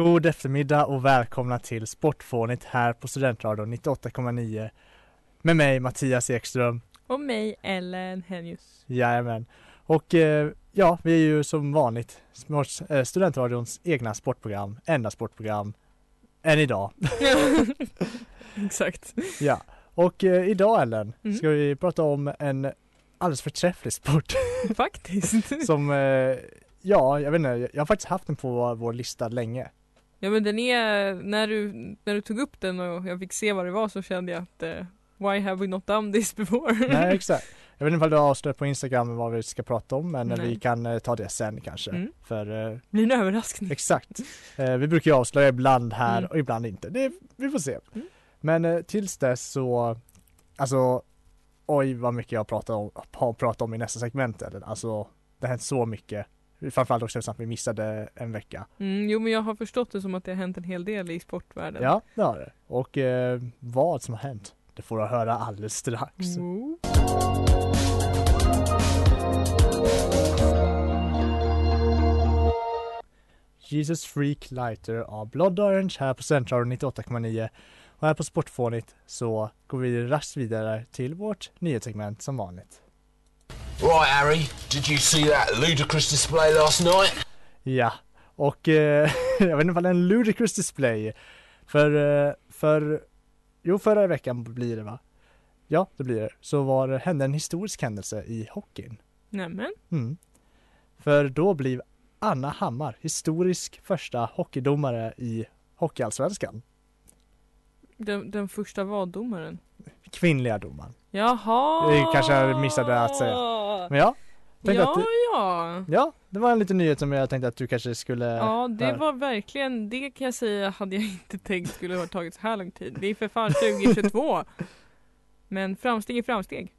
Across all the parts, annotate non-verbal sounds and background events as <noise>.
God eftermiddag och välkomna till Sportfånigt här på Studentradion 98,9 med mig Mattias Ekström. Och mig Ellen Henjus. Jajamän. Och eh, ja, vi är ju som vanligt eh, Studentradions egna sportprogram, enda sportprogram än idag. <laughs> Exakt. ja, och eh, idag Ellen Mm. ska vi prata om en alldeles förträfflig sport Faktiskt. <laughs> som, eh, ja, jag vet inte, jag har faktiskt haft den på vår lista länge. Ja men den är, när du, när du tog upp den och jag fick se vad det var så kände jag att eh, Why have we not done this before? <laughs> Nej exakt. <laughs> Jag vet inte om du har avslöjat på Instagram vad vi ska prata om men Nej. vi kan eh, ta det sen kanske. Mm. För eh, blir en överraskning. exakt. Eh, vi brukar ju avslöja ibland här Mm. och ibland inte. Det, vi får se. Mm. Men eh, tills dess så, alltså oj vad mycket jag pratar om, har pratat om i nästa segment. Eller? Alltså det har hänt så mycket. Framförallt också eftersom att vi missade en vecka. Mm, jo men jag har förstått det som att det har hänt en hel del i sportvärlden. Ja, det har det. Och eh, vad som har hänt, det får du höra alldeles strax. Mm. Jesus Freak Lighter av Blood Orange här på Central 98,9 och här på Sportfånigt så går vi raskt vidare till vårt nyhetssegment som vanligt. Right, Harry, did you see that ludicrous display last night? Ja, och eh, <laughs> jag vet inte om det är en ludicrous display för, eh, för, jo förra veckan blir det va? Ja, det blir det. Så var, det- hände en historisk händelse i hockeyn. Nämen. Mm. För då blev Anna Hammar historisk första hockeydomare i Hockeyallsvenskan. Den, den första vaddomaren. Kvinnliga domaren. Jaha! Det kanske jag missade att säga. Men ja, Ja, du, ja. ja, det var en liten nyhet som jag tänkte att du kanske skulle Ja, det höra. var verkligen, det kan jag säga hade jag inte tänkt skulle ha tagit så här lång tid. Det är för fan 2022. Men framsteg är framsteg.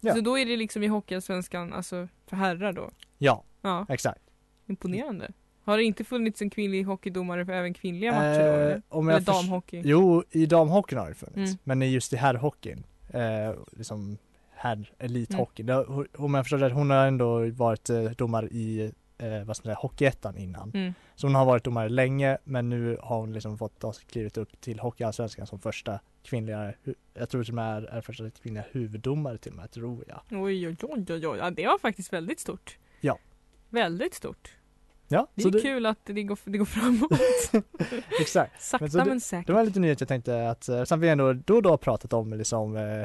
Ja. Så då är det liksom i Hockeyallsvenskan, alltså för herrar då. Ja, Ja, exakt. imponerande. Har det inte funnits en kvinnlig hockeydomare för även kvinnliga matcher då? Eh, Eller, jag eller förs- damhockey? Jo, i damhockeyn har det funnits. Mm. Men just i herrhockeyn, eh, liksom herr elithockey. Mm. Om jag förstår rätt, hon har ändå varit eh, domare i eh, vad ska man säga, Hockeyettan innan. Mm. Så hon har varit domare länge men nu har hon liksom fått klivit upp till Hockeyallsvenskan som första kvinnliga, jag tror till och med är, är första kvinnliga huvuddomare till och med, tror jag. Oj, oj, oj, oj, oj. Ja, det var faktiskt väldigt stort. Ja. Väldigt stort. Ja, Det är kul att det går, det går framåt. <laughs> exakt. Sakta Men men, det- säkert. Det var en liten nyhet jag tänkte att, eh, samt vi ändå då och då pratat om liksom, eh,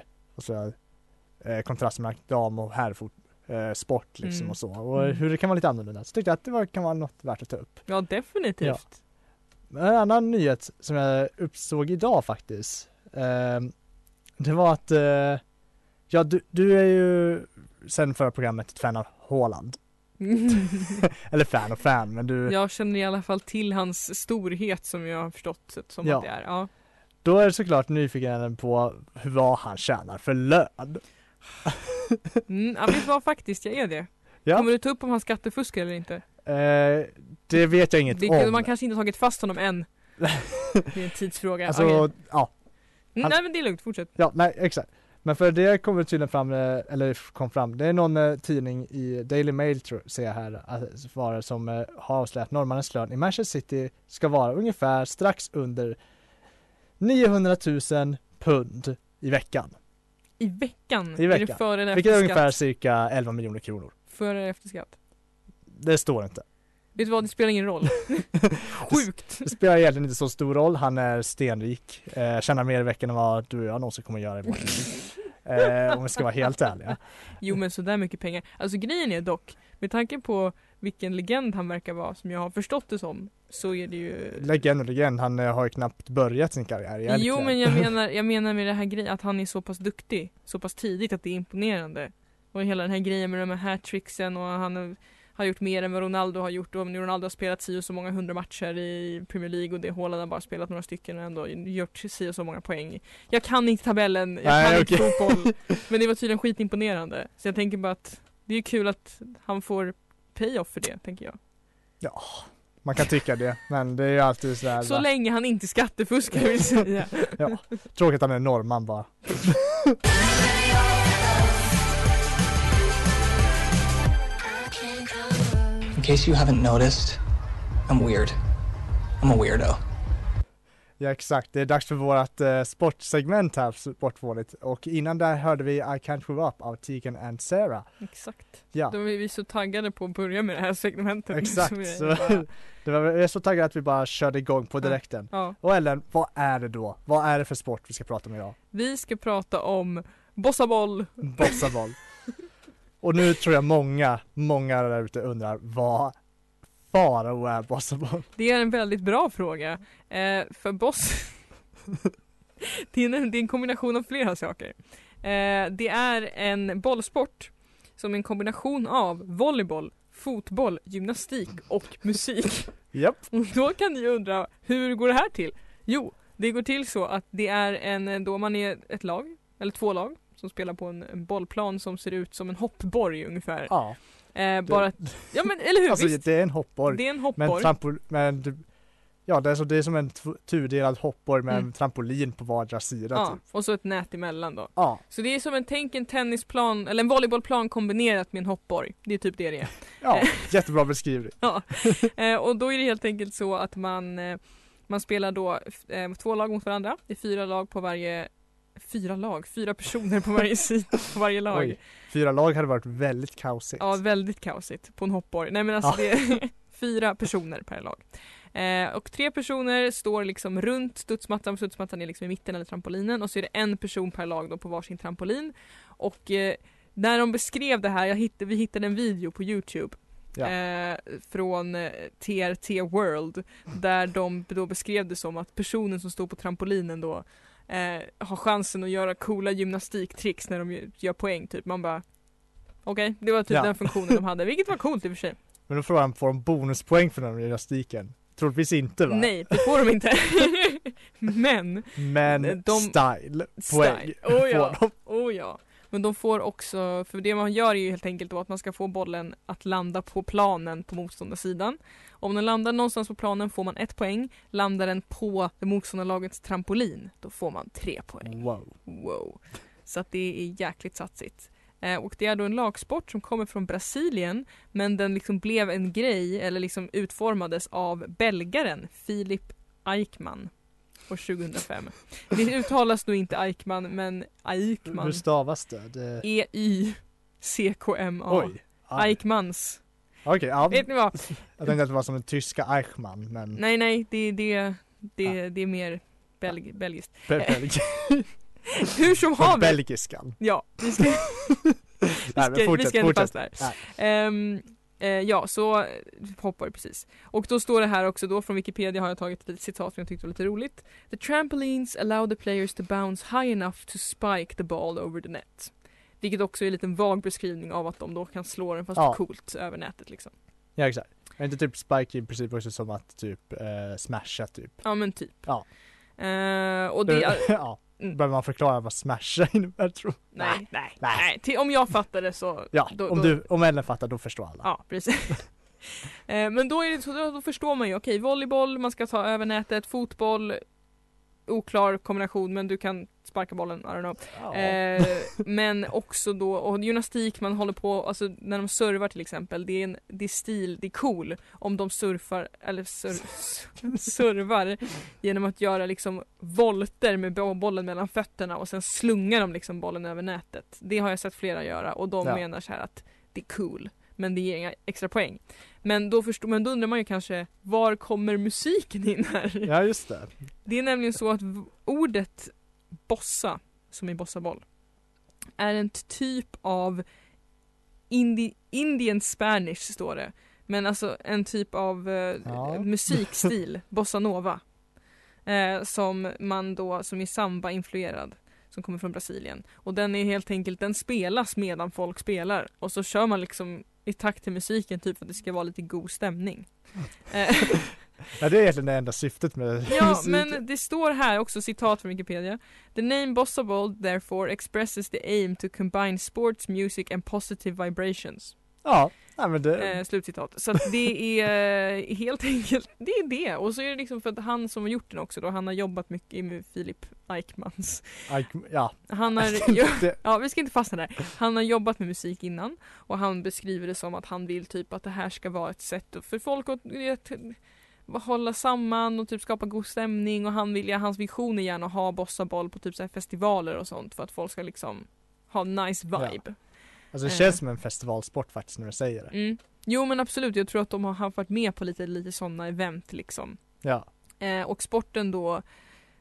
eh, kontrasten mellan dam och herrfot, eh, sport liksom Mm. och så. Och Mm. hur det kan vara lite annorlunda. Så tyckte jag att det var, kan vara något värt att ta upp. Ja, definitivt. Men En annan nyhet som jag uppsåg idag faktiskt. Eh, det var att, eh, ja du, du är ju sen förra programmet ett fan av Haaland. <laughs> Eller fan och fan men du, Jag känner i alla fall till hans storhet som jag har förstått det som Ja. att det är. Ja. då är jag såklart nyfiken på hur vad han tjänar för lön. <laughs> Mm, ja, vet vad faktiskt, jag är det. Ja. Kommer du ta upp om han skattefuskar eller inte? Eh, det vet jag inget Det, om. man kanske inte har tagit fast honom än. <laughs> Det är en tidsfråga. Alltså, Okej. ja, Mm, han- Nej men det är lugnt, fortsätt. ja, nej exakt. Men för det kommer tydligen fram, eh, eller kom fram, det är någon eh, tidning i Daily Mail tror ser jag här, eh, var det, som har avslöjat norrmannens lön i Manchester City ska vara ungefär strax under 900 000 pund i veckan. I veckan? I Är veckan. det före eller Vilket är efter ungefär cirka 11 miljoner kronor. Före eller efter skatt? Det står inte. Vet du vad, det spelar ingen roll. <laughs> Sjukt! Det spelar egentligen inte så stor roll, han är stenrik. Eh, tjänar mer i veckan än vad du och jag någonsin kommer göra i vårt. Eh, om vi ska vara helt ärliga. Jo men sådär mycket pengar. Alltså grejen är dock, med tanke på vilken legend han verkar vara som jag har förstått det som, så är det ju Legend och legend, han eh, har ju knappt börjat sin karriär egentligen. Jo men jag <laughs> menar, jag menar med det här grejen att han är så pass duktig, så pass tidigt att det är imponerande. Och hela den här grejen med de här hattricksen och han har gjort mer än vad Ronaldo har gjort och nu Ronaldo har spelat si och så många hundra matcher i Premier League och det Haaland har bara spelat några stycken och ändå gjort si och så många poäng. Jag kan inte tabellen, jag Nej, kan okej. inte fotboll. <laughs> Men det var tydligen skitimponerande. Så jag tänker bara att det är kul att han får payoff för det, tänker jag. Ja, man kan tycka det, men det är ju alltid sådär Så va? länge han inte skattefuskar vill säga. <laughs> Tråkigt att han är norrman bara. <laughs> case you haven't noticed, I'm weird. I'm a weirdo. Ja exakt, det är dags för vårt eh, sportsegment här, Sportvåligt. Och innan där hörde vi I Can't Grow Up av Tegan and Sarah. Exakt. Ja. Då är vi så taggade på att börja med det här segmentet. Exakt, <laughs> Så vi så bara- det var, jag är så taggad att vi bara körde igång på direkten. Ja. Och Ellen, vad är det då? Vad är det för sport vi ska prata om idag? Vi ska prata om bossaboll. Bossavoll. <laughs> Och nu tror jag många, många där ute undrar vad Farao är bossavoll. Det är en väldigt bra fråga. Eh, för boss... <laughs> det, är en, det är en kombination av flera saker. Eh, det är en bollsport som är en kombination av volleyboll, fotboll, gymnastik och musik. <laughs> Japp. Och då kan ni undra, hur går det här till? Jo, det går till så att det är en, då man är ett lag, eller två lag, som spelar på en, en bollplan som ser ut som en hoppborg ungefär. Ja, Eh, bara att, ja men eller hur, <laughs> alltså visst? det är en hoppborg. Det är en Men hoppborg. trampol, men du- Ja det är, så, det är som en tudelad hoppborg med en Mm. trampolin på vardera sida Ja, typ. och så ett nät emellan då. Ja, Så det är som en, tänk en tennisplan, eller en volleybollplan kombinerat med en hoppborg. Det är typ det det är. <laughs> ja <laughs> jättebra beskrivning. Eh, och då är det helt enkelt så att man, eh, man spelar då eh, två lag mot varandra. Det är fyra lag på varje Fyra lag, fyra personer på varje <laughs> sida, på varje lag. Oj, fyra lag hade varit väldigt kaosigt. Ja, väldigt kaosigt på en hoppborg. Nej men alltså Ja. det är <laughs> fyra personer per lag. Eh, och tre personer står liksom runt studsmattan, studsmattan är liksom i mitten eller trampolinen och så är det en person per lag då på varsin trampolin. Och eh, när de beskrev det här, jag hittade, vi hittade en video på Youtube Ja. eh, från eh, TRT World där de då beskrev det som att personen som står på trampolinen då eh, har chansen att göra coola gymnastiktricks när de gör, poäng typ. Man bara Okej, det var typ Ja. den funktionen de hade, vilket var coolt i och för sig. Men då frågar han, får de bonuspoäng för den här gymnastiken? Troligtvis inte va? Nej, det får de inte. <laughs> Men, Men De- style, poäng style. Oh ja. oh ja. Men de får också, för det man gör är ju helt enkelt då att man ska få bollen att landa på planen på motståndarsidan. Om den landar någonstans på planen får man ett poäng. Landar den på det motståndarlagets trampolin, då får man tre poäng. Wow. Wow. Så att det är jäkligt satsigt. Eh, och det är då en lagsport som kommer från Brasilien men den liksom blev en grej eller liksom utformades av belgaren Filip Eichmann år 2005. Det uttalas nog inte Eichmann men Eichmann. Hur stavas det? det... E-Y-C-K-M-A. Oj. Aj. Eichmanns. Okej, ja. Vet ni vad? Jag tänkte att det var som en tyska Eichmann men Nej nej, det, det, det, det är mer belg, belgiskt. Be- belg- <laughs> Hur som från haver. belgiskan. Ja, vi ska, <laughs> Nej, vi ska, vi fortsätt, ska inte fastna där. Nej. Eh, ja, så eh, hoppar det precis. Och då står det här också då från Wikipedia har jag tagit ett citat som jag tyckte var lite roligt. The trampolines allow the players to bounce high enough to spike the ball over the net. Vilket också är en liten vag beskrivning av att de då kan slå den fast Ja. coolt över nätet liksom. Ja exakt. Är inte typ Spike i princip också som att typ eh, smasha typ? Ja men typ. Ja. Eh, och det är, <laughs> ja. Mm. Behöver man förklara vad smasha <laughs> innebär tror nej, nej, Nej. nej. Till, om jag fattar det så. Ja, då, om då, du, om Ellen fattar då förstår alla. Ja, precis. <laughs> Eh, Men då, är det så, då, förstår man ju, okej volleyboll, man ska ta över nätet, fotboll, oklar kombination men du kan sparka bollen, I don't know. Ja. Eh, men också då, och gymnastik, man håller på, alltså när de servar till exempel, det är, en, det är stil, det är cool om de surfar, eller sur, servar genom att göra liksom volter med bo- bollen mellan fötterna och sen slungar de liksom bollen över nätet. Det har jag sett flera göra och de Ja. menar så här att det är cool men det ger inga extra poäng. Men då, förstår, men då undrar man ju kanske, var kommer musiken in här? Ja just det. Det är nämligen så att ordet bossa, som i bossaboll, är en typ av indi, Indian Spanish står det. Men alltså en typ av eh, Ja. musikstil, <laughs> bossa nova. Eh, som man då, som är samba-influerad. Som kommer från Brasilien. Och den är helt enkelt, den spelas medan folk spelar. Och så kör man liksom i takt till musiken typ för att det ska vara lite god stämning. <laughs> Eh, <laughs> Ja det är egentligen det enda syftet med Ja, men det står här också citat från Wikipedia. The name Bossa Ball therefore expresses the aim to combine sports, music and positive vibrations. Ja, ja men det, Eh, slutcitat. Så att det är eh, helt enkelt, det är det. Och så är det liksom för att han som har gjort den också då, han har jobbat mycket med Philip Eichmans. Ike- ja. Han har, <laughs> ja vi ska inte fastna där. Han har jobbat med musik innan och han beskriver det som att han vill typ att det här ska vara ett sätt för folk att hålla samman och typ skapa god stämning och han vill, ja, hans vision är gärna att ha bossaball på typ så festivaler och sånt för att folk ska liksom ha nice vibe. alltså det Eh. känns som en festivalsport faktiskt när du säger det. Mm. Jo men absolut, jag tror att de har varit med på lite, lite sådana event liksom. Ja. Eh, och sporten då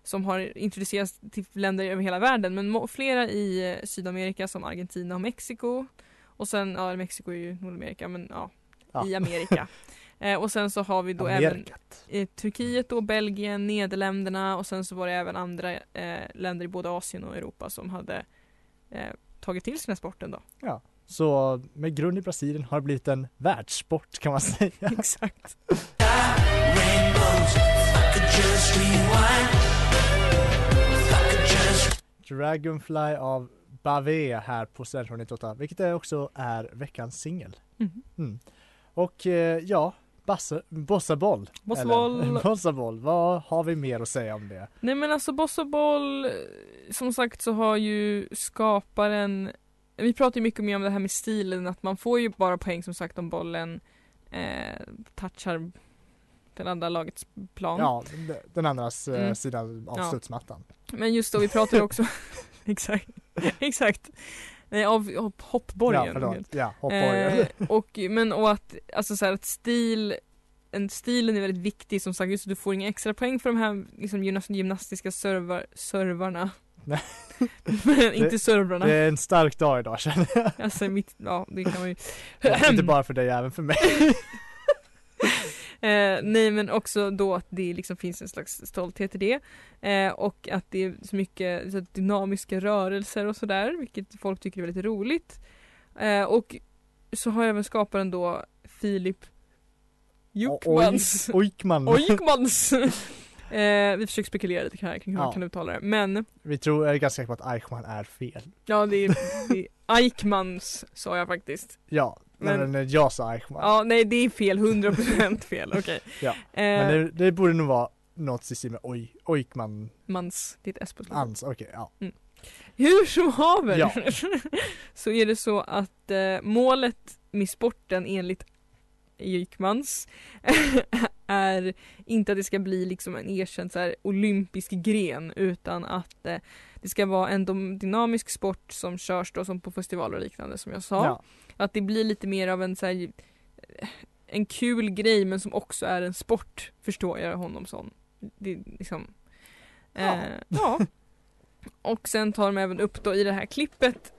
som har introducerats till länder över hela världen men flera i eh, Sydamerika som Argentina och Mexiko. Och sen, ja Mexiko är ju Nordamerika men ja, Ja. i Amerika. <laughs> eh, och sen så har vi då även Amerikat. eh, Turkiet då, Belgien, Nederländerna och sen så var det även andra eh, länder i både Asien och Europa som hade eh, tagit till sig den här sporten då. Så med grund i Brasilien har det blivit en världssport kan man säga. <laughs> Exakt. Dragonfly av Bavé här på Studentradion 98, vilket också är veckans singel. Mhm. Mm. Och eh, ja, Bossaboll. Bossaboll. <laughs> Bossaboll, vad har vi mer att säga om det? Nej men alltså Bossa Boll, eh, som sagt så har ju skaparen Vi pratar ju mycket mer om det här med stilen, att man får ju bara poäng som sagt om bollen eh, touchar den andra lagets plan. Ja, den andras eh, Mm. sida av Ja. studsmattan. Men just då, vi pratar ju också <laughs> <laughs> Exakt, exakt. Nej, av, av hoppborgen. Ja, förlåt. Ja, hoppborgen. Eh, och, men och att, alltså så här, att stil en stilen är väldigt viktig som sagt, just att du får inga extra poäng för de här liksom, gymnas- gymnastiska servar, servarna. Nej. <laughs> men inte servrarna. det är en stark dag idag känner jag. Alltså mitt, ja det kan man ju. Inte <laughs> bara för dig, även för mig. <laughs> Eh, nej men också då att det liksom finns en slags stolthet i det. Eh, och att det är så mycket så dynamiska rörelser och sådär, vilket folk tycker är väldigt roligt. Eh, och så har även skaparen då Filip Jukmans. Ojkman. Ojkmans! <laughs> eh, vi försöker spekulera lite här kring hur Ja. man kan uttala det. Men Vi tror, jag är ganska säker på att Eichmann är fel. ja, det är, det är Eichmans sa jag faktiskt. Ja, Men- men, jag sa Eichmann. Ja, nej det är fel, 100% fel, okej. <laughs> Ja, Eh, Men det, det borde nog vara något i stil med oj, Ojkman Mans, ett S på slutet. ans, okej ja. Hur som haver Ja. <laughs> så är det så att eh, målet med sporten enligt Jykmans <laughs> är inte att det ska bli liksom en erkänd så här, olympisk gren utan att eh, det ska vara en dynamisk sport som körs då som på festivaler och liknande som jag sa. ja. Att det blir lite mer av en så här, eh, en kul grej men som också är en sport förstår jag honom som. Det liksom Ja. eh, ja. <laughs> Och sen tar de även upp då i det här klippet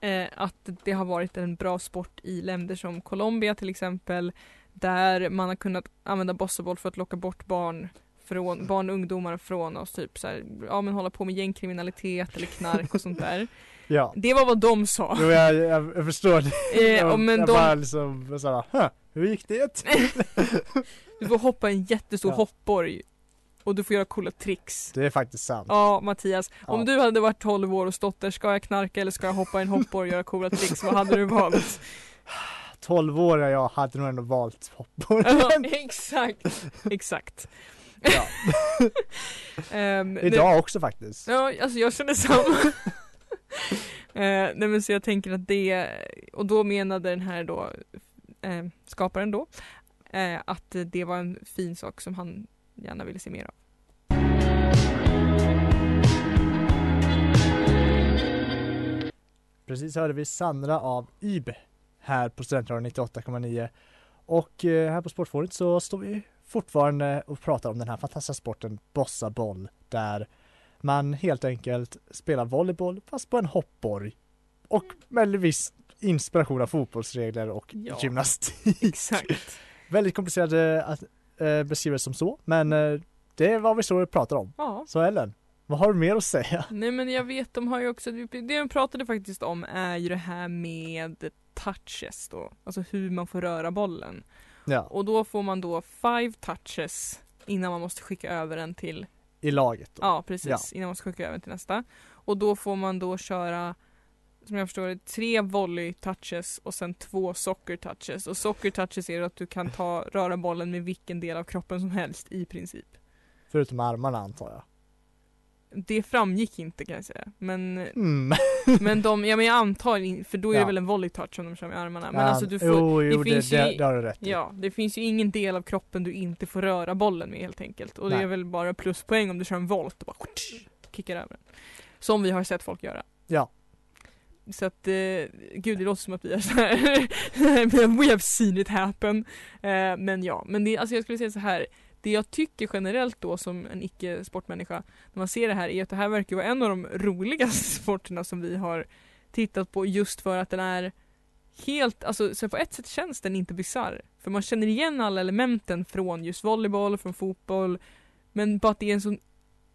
eh, att det har varit en bra sport i länder som Colombia till exempel där man har kunnat använda bossaboll för att locka bort barn från, barn och ungdomar från oss typ så här, ja men hålla på med gängkriminalitet eller knark och sånt där. <laughs> ja. Det var vad de sa. Jo, jag, jag, jag förstår det. <laughs> Eh, och men jag de- bara liksom såhär, huh, hur gick det? <laughs> <laughs> Du får hoppa en jättestor Ja. hoppborg och du får göra coola tricks. Det är faktiskt sant. Ja Mattias, om Ja. du hade varit 12 år och stått där, ska jag knarka eller ska jag hoppa i en hoppborg och göra coola tricks? Vad hade du valt? <sighs> 12 år jag hade nog ändå valt Ja, hoppborgen. exakt, exakt. ja. Nej- Idag också faktiskt. Ja, alltså jag känner samma. <laughs> eh, nej men så jag tänker att det, och då menade den här då, eh, skaparen då, eh, att det var en fin sak som han gärna ville se mer av. Precis hörde vi Sandra av YB här på Studentradion 98,9. Och eh, här på Sportforum så står vi fortfarande och pratar om den här fantastiska sporten bossa boll man helt enkelt spelar volleyboll fast på en hoppborg och med viss inspiration av fotbollsregler och Ja. gymnastik. Exakt. <laughs> Väldigt komplicerat att eh, beskriva det som så, men eh, det är vad vi står och pratar om. Ja. Så Ellen, vad har du mer att säga? Nej men jag vet, de har ju också, det de pratade faktiskt om är ju det här med touches då, alltså hur man får röra bollen. Ja, Och då får man då five touches innan man måste skicka över den till, i laget då. ja precis, Ja. innan man måste skicka över till nästa. Och då får man då köra, som jag förstår det, tre volley touches och sen två soccer touches. Och soccer touches är att du kan ta, röra bollen med vilken del av kroppen som helst i princip. Förutom armarna antar jag. Det framgick inte kan jag säga, men Mm. <laughs> Men de, ja men jag antar in, för då är det Ja. väl en volley touch om de kör med armarna. Men Ja, alltså du får, jo, jo, det det, finns det, ju- det har du rätt i. ja det finns ju ingen del av kroppen du inte får röra bollen med helt enkelt. Och det Nej. är väl bara pluspoäng om du kör en volt och bara kickar över den. Som vi har sett folk göra. Ja. Så att, eh, gud det låter som att vi är så här, we have seen it happen. Eh, men ja, men det, alltså jag skulle säga så här. Det jag tycker generellt då som en icke-sportmänniska när man ser det här är att det här verkar vara en av de roligaste <laughs> sporterna som vi har tittat på just för att den är helt, alltså så på ett sätt känns den inte bisarr. För man känner igen alla elementen från just volleyboll, från fotboll. Men bara att det är en sån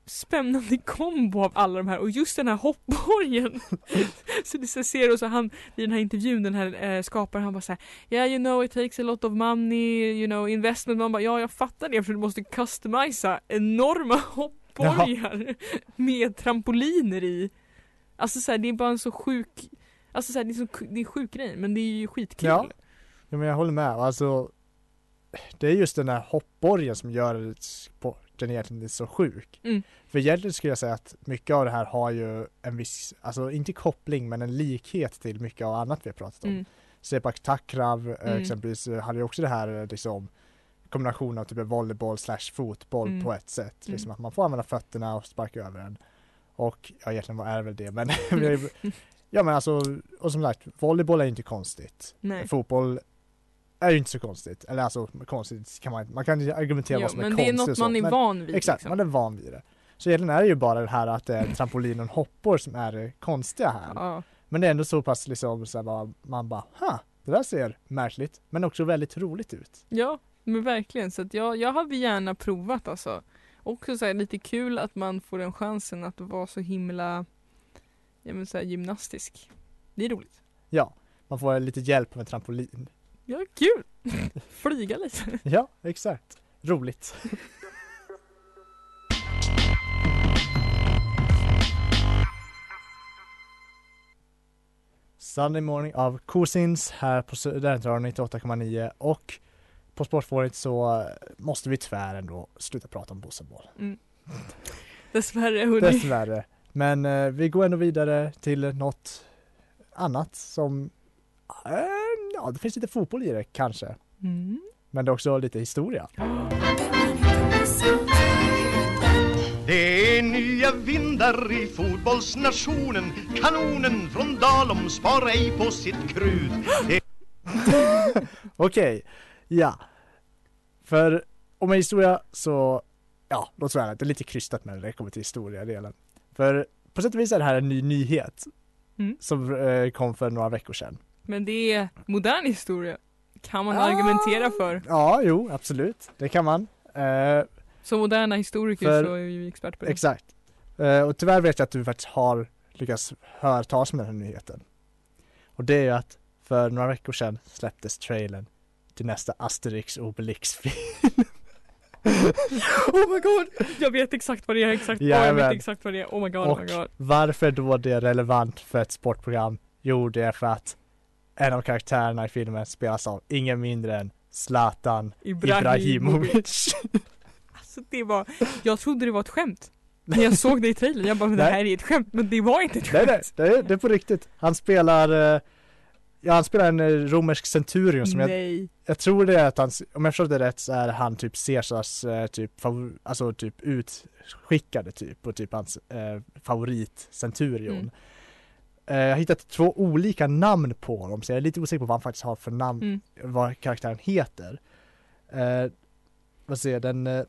spännande kombo av alla de här och just den här hoppborgen. <laughs> så det så ser och så han i den här intervjun, den här eh, skaparen, han bara såhär Yeah you know it takes a lot of money, you know investment. Man bara ja jag fattar det för du måste customisa enorma hoppborgar <laughs> med trampoliner i. Alltså såhär det är bara en så sjuk, alltså såhär det är så det är sjuk grej men det är ju skitkul. Ja. Ja men jag håller med, alltså Det är just den här hoppborgen som gör sporten egentligen så sjuk. Mm. För egentligen skulle jag säga att mycket av det här har ju en viss, alltså inte koppling men en likhet till mycket av annat vi har pratat om. Mm. Sepak Takrav eh, Mm. exempelvis eh, hade ju också det här eh, liksom kombinationen av typ volleyboll slash fotboll Mm. på ett sätt. Liksom Mm. att man får använda fötterna och sparka över den. Och ja egentligen vad är väl det men <laughs> ju- Ja men alltså, och som sagt, volleyboll är inte konstigt. Nej. Fotboll är ju inte så konstigt. Eller alltså konstigt kan man man kan ju argumentera Jo, vad som är men det är konstigt något man är men- van vid. Exakt, liksom. man är van vid det. Så egentligen är det ju bara det här att det är en trampolin och hoppor som är det konstiga här. Ja. Men det är ändå så pass liksom så här, man bara, ha, det där ser märkligt men också väldigt roligt ut. Ja, men verkligen. Så att jag, jag hade gärna provat alltså. Också så här, lite kul att man får den chansen att vara så himla ja, men så här, gymnastisk. Det är roligt. Ja, man får lite hjälp med trampolin. Ja, kul! <laughs> Flyga lite. Ja, exakt. Roligt. Sunday Morning av Cousins här på Studentradion 98,9 och på Sportfåret så måste vi tyvärr ändå sluta prata om bosseboll. Mm. Dessvärre hörni. Dessvärre. Men eh, vi går ändå vidare till något annat som, eh, ja det finns lite fotboll i det kanske. Mm. Men det är också lite historia. Det är nya vindar i fotbollsnationen Kanonen från Dalom sparar ej på sitt krut <laughs> Okej, ja. För om en historia så, ja, låt säga att det är lite krystat när det kommer till historia-delen. För på sätt och vis är det här en ny nyhet Mm. som eh, kom för några veckor sedan. Men det är modern historia. Kan man Ah. argumentera för. Ja, jo, absolut. Det kan man. Eh, Som moderna historiker För- så är vi expert på det. exakt. Eh, och tyvärr vet jag att du faktiskt har lyckats höra talas om den här nyheten. Och det är ju att för några veckor sedan släpptes trailern till nästa Asterix och Obelix-film. <laughs> Oh my god! Jag vet exakt vad det är, exakt. Oh, jag vet exakt vad det är. Oh my god, oh my Och god. varför då det är relevant för ett sportprogram? Jo, det är för att en av karaktärerna i filmen spelas av ingen mindre än Zlatan Ibrahimovic. <laughs> Alltså det var, jag trodde det var ett skämt. <laughs> När jag såg det i trailern, jag bara men det Nej. här är ett skämt, men det var inte ett nej, skämt. nej, det är, det är på riktigt. Han spelar, eh, ja han spelar en eh, romersk centurion som jag, Nej. jag tror det är att han, om jag förstår det rätt så är han typ Caesars eh, typ, favor, alltså typ utskickade typ och typ hans eh, favorit centurion. Mm. Eh, jag har hittat två olika namn på honom så jag är lite osäker på vad han faktiskt har för namn, Mm. vad karaktären heter. Eh, vad säger den eh,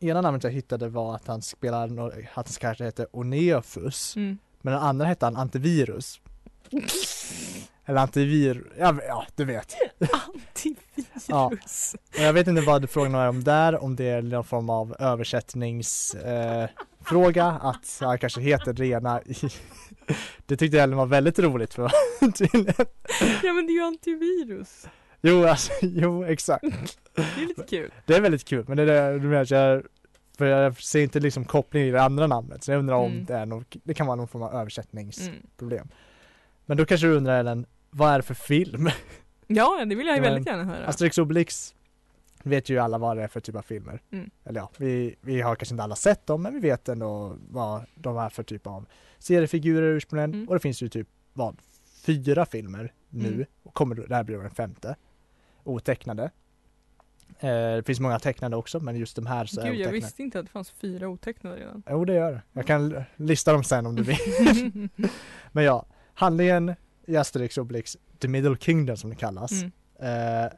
ena namnet jag hittade var att han spelar, att hans karaktär heter Oneofus. Mm. Men den andra hette han Antivirus. Eller antivir, ja, ja du vet. Antivirus. Och jag vet inte vad frågan är om där, om det är någon form av översättningsfråga, eh, att han kanske heter rena i Det tyckte Ellen var väldigt roligt för. <laughs> Ja men det är ju antivirus. Jo, alltså, <laughs> jo exakt. Det är lite kul. Det är väldigt kul, men det är det du menar jag för jag ser inte liksom koppling i det andra namnet, så jag undrar om Mm. det är någon, det kan vara någon form av översättningsproblem. Mm. Men då kanske du undrar Ellen, vad är det för film? Ja, det vill jag ju väldigt gärna höra. Asterix och Obelix vet ju alla vad det är för typ av filmer. Mm. Eller ja, vi, vi har kanske inte alla sett dem men vi vet ändå vad de är för typ av seriefigurer ursprungligen. Mm. Och det finns ju typ, vad, fyra filmer nu. Mm. Och kommer, det här blir den femte. Otecknade. Eh, det finns många tecknade också men just de här så är Gud, jag otecknade. visste inte att det fanns fyra otecknade redan. Jo det gör det. Jag kan lista dem sen om du vill. <laughs> men ja, handlingen i Asterix och Obelix, The Middle Kingdom som det kallas. Mm. Eh,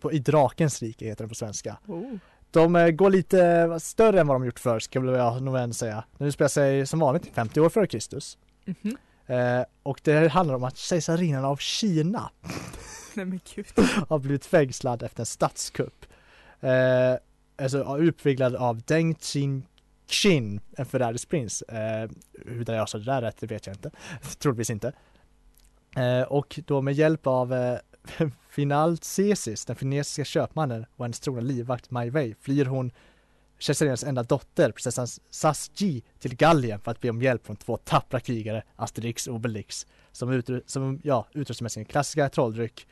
på, I Drakens rike heter det på svenska. Oh. De eh, går lite större än vad de gjort förr väl jag nog ändå säga. Nu spelar sig som vanligt 50 år före Kristus. Mhm. Eh, och det handlar om att kejsarinnan av Kina <laughs> Nej men gud. <laughs> har blivit fängslad efter en statskupp. Eh, alltså utviglad av Deng Xin en förrädisk prins. Eh, hur jag sa det där rätt, det vet jag inte. <laughs> Troligtvis inte. Eh, och då med hjälp av eh, <laughs> Finalcesis, den kinesiska köpmannen och hennes trogna livvakt Mai Wei flyr hon kejsarinnans enda dotter, prinsessan Sasji, till Gallien för att be om hjälp från två tappra krigare, Asterix och Obelix, som, utru- som ja, utrustar med sin klassiska trolldryck,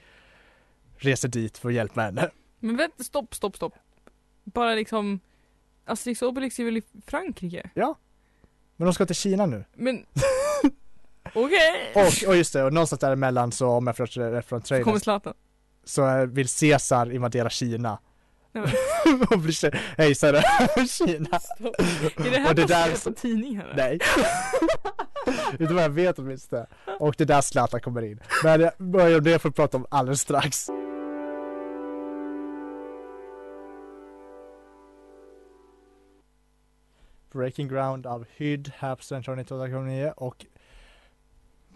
reser dit för att hjälpa henne. Men vänta, stopp, stopp, stopp. Bara liksom Asterix och Obelix är väl i Frankrike? Men de ska till Kina nu. Men <laughs> Okej! Och, och just det, och någonstans däremellan så om jag förstår rätt från Så trailern kommer Zlatan. så eh, vill Caesar invadera Kina. <laughs> Och bli kejsare över Kina. stopp. Är det här Och det där- på tidningar? Nej. <laughs> Du vad jag vet åtminstone? Och det där Zlatan kommer in. Men jag börjar det får vi prata om alldeles strax. Breaking Ground av Hyd här på Studentradion 98,9 och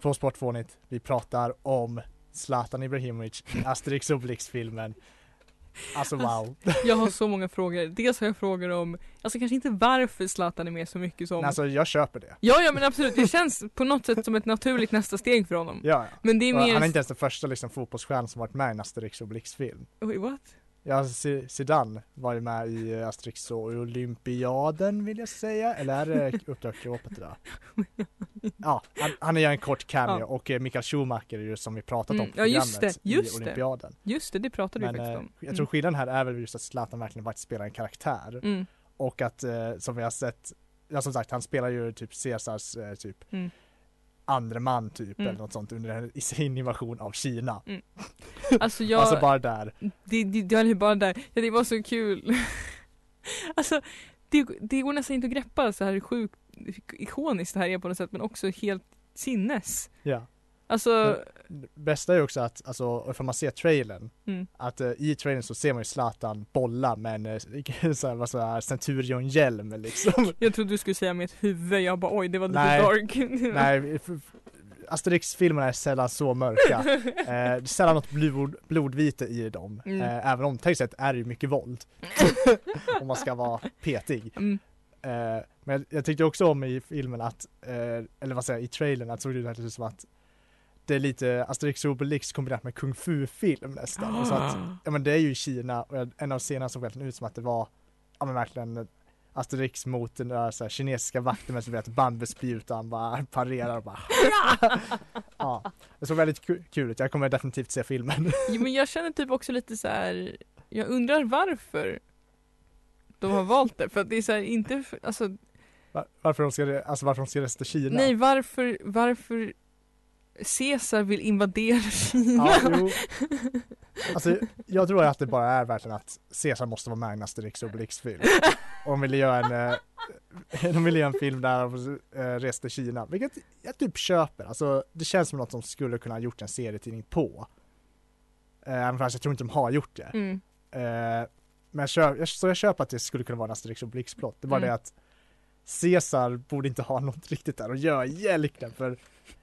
på Sportfånigt vi pratar om Zlatan Ibrahimovic Asterix Obelix-filmen. Alltså wow. Jag har så många frågor. Dels har jag frågor om, alltså kanske inte varför Zlatan är med så mycket som Alltså jag köper det. Ja, ja men absolut, det känns på något sätt som ett naturligt nästa steg för honom. Ja, ja. Men det är Och mer... Han är inte ens den första liksom, fotbollsstjärnan som varit med i en Asterix Obelix-film. Wait, what? Ja, Zidane var ju med i eh, Asterix och Olympiaden vill jag säga, eller är det <laughs> Uppdrag <laughs> Kleopatra? Ja, han, han gör en kort cameo Ja. och eh, Mikael Schumacher är ju som vi pratat om Mm, på ja, just det, just i det. Olympiaden. Just det, det pratade Men vi faktiskt eh, om. jag tror skillnaden här är väl just att Zlatan verkligen faktiskt spelar en karaktär mm. Mm. och att som vi har sett, ja som sagt han spelar ju typ Caesars typ Mm. Andre man typ Mm. eller något sånt under sin invasion av Kina. <laughs> Alltså jag, Alltså bara där. det, det, det är bara där, ja, det var så kul. <laughs> alltså det, det går nästan inte att greppa så här sjukt ikoniskt det här är på något sätt men också helt sinnes. Ja. Alltså, Det bästa är också att, alltså, ifall man ser trailern, mm. att eh, i trailern så ser man ju Zlatan bolla med en eh, <laughs> så här, vad så här, Centurion-hjälm liksom. <laughs> jag trodde du skulle säga med ett huvud, jag bara oj det var lite Nej. dark. <laughs> Nej, Asterix-filmerna är sällan så mörka. Eh, det är sällan något blod, blodvite i dem. Mm. Eh, även om tekniskt sett är det ju mycket våld. om man ska vara petig. Mm. Eh, men jag, jag tyckte också om i filmen att, eh, eller vad säger jag, i trailern att såg det ut som att det är lite Asterix och Obelix kombinerat med kung fu-film nästan. Och så att, ja men det är ju i Kina och en av scenerna såg verkligen ut som att det var, ja men verkligen Asterix mot den där så här, kinesiska vakten med som vet bambuspjut och han bara parerar och bara <laughs> Ja, det såg väldigt ku- kul ut. Jag kommer definitivt se filmen. Jo, men jag känner typ också lite så här. jag undrar varför de har valt det. För att det är så här, inte, alltså Var- Varför de ska, alltså varför de ska resa till Kina? nej varför, varför Caesar vill invadera Kina. Ja. <laughs> Alltså jag tror att det bara är verkligen att Caesar måste vara med i en Asterix och film. och ville göra en, eh, <laughs> de ville göra en film där de eh, reste till Kina, vilket jag typ köper. Alltså det känns som något som skulle kunna ha gjort en serietidning på. Eh, Även fast jag tror inte de har gjort det. Mm. Men jag köper, så jag köper att det skulle kunna vara en Asterix och Obelix-plott. Det var Mm. det att Caesar borde inte ha något riktigt där att göra egentligen för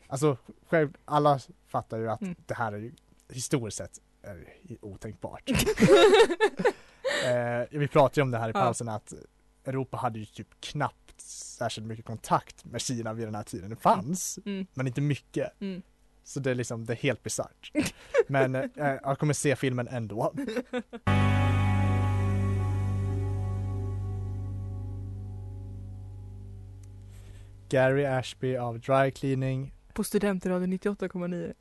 alltså själv, alla fattar ju att Mm. det här är ju historiskt sett är otänkbart. <laughs> eh, vi pratade ju om det här i Ja. pausen att Europa hade ju typ knappt särskilt mycket kontakt med Kina vid den här tiden. Det fanns, Mm. men inte mycket. Mm. Så det är liksom, det är helt bisarrt. <laughs> Men eh, jag kommer se filmen ändå. <laughs> Gary Ashby av Dry Cleaning. På Studentradion 98,9.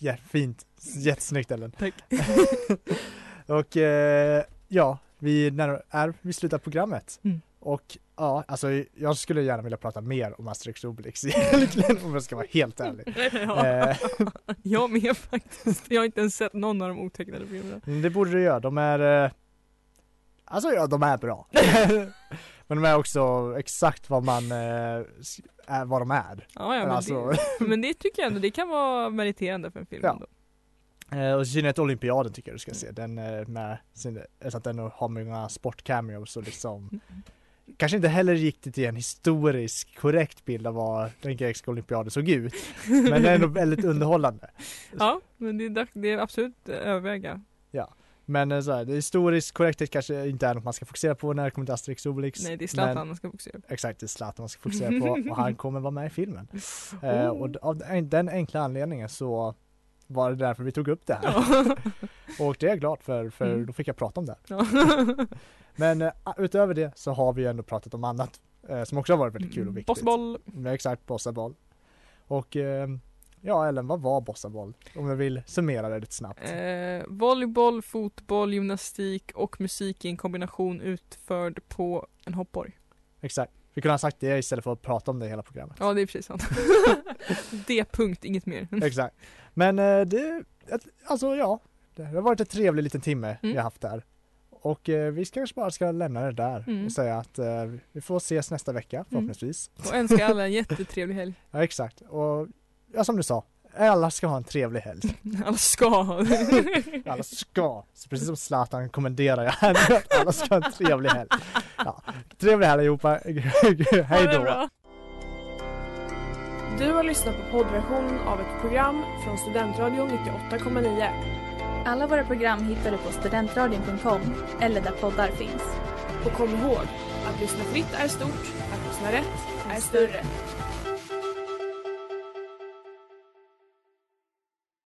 Ja, fint, jättesnyggt Ellen. Tack. <laughs> Och eh, ja, vi när, är vid slutet av programmet. Mm. Och ja, alltså jag skulle gärna vilja prata mer om Asterix och Obelix <laughs> egentligen om jag ska vara helt ärlig. <laughs> ja, Eh, jag med faktiskt. Jag har inte ens sett någon av de otecknade filmerna. Men det borde du göra, de är eh, Alltså ja, de är bra. Men de är också exakt vad man eh, är, vad de är. Ja, ja, men, alltså, det, men det tycker jag ändå, det kan vara meriterande för en film Ja. ändå. eh, och i synnerhet Olympiaden tycker jag du ska se. Den eh, med sin, så att den har många sportcameos och liksom Kanske inte heller riktigt ge en historisk korrekt bild av vad den grekiska olympiaden såg ut. Men den är ändå väldigt <laughs> underhållande. Ja, men det är, det är absolut överväga. Men eh, så här, det historiskt korrekthet kanske inte är något man ska fokusera på när det kommer till Asterix och Obelix. Nej, det är Men- Zlatan man ska fokusera på. Exakt, det är Zlatan man ska fokusera på <laughs> och han kommer vara med i filmen. Eh, och av den- enkla anledningen så var det därför vi tog upp det här. <laughs> Och det är jag glad för, för Mm. då fick jag prata om det. Ja. <laughs> Men eh, utöver det så har vi ändå pratat om annat eh, som också har varit väldigt kul och viktigt. Bossboll. Ja, exakt, Bossaboll. Och eh, ja Ellen, vad var Bossaboll? Om jag vill summera det lite snabbt. Eh, volleyboll, fotboll, gymnastik och musik i en kombination utförd på en hoppborg. Exakt. Vi kunde ha sagt det istället för att prata om det i hela programmet. Ja, det är precis sant. <laughs> det punkt, inget mer. <laughs> Exakt. Men eh, det, alltså ja, det har varit en trevlig liten timme Mm. vi har haft där. Och eh, vi ska kanske bara ska lämna det där Mm. och säga att eh, vi får ses nästa vecka förhoppningsvis. Och önska alla en <laughs> jättetrevlig helg. Ja exakt. Och ja, som du sa, alla ska ha en trevlig helg. <laughs> Alla ska. <laughs> Alla ska, så precis som Zlatan kommenderar jag här att alla ska ha en trevlig helg. Ja, trevlig helg allihopa. <laughs> Hej Ha det då! bra. Du har lyssnat på poddversionen av ett program från Studentradion 98,9. Alla våra program hittar du på studentradion.com eller där poddar finns. Och kom ihåg, att lyssna fritt är stort, att lyssna rätt är större.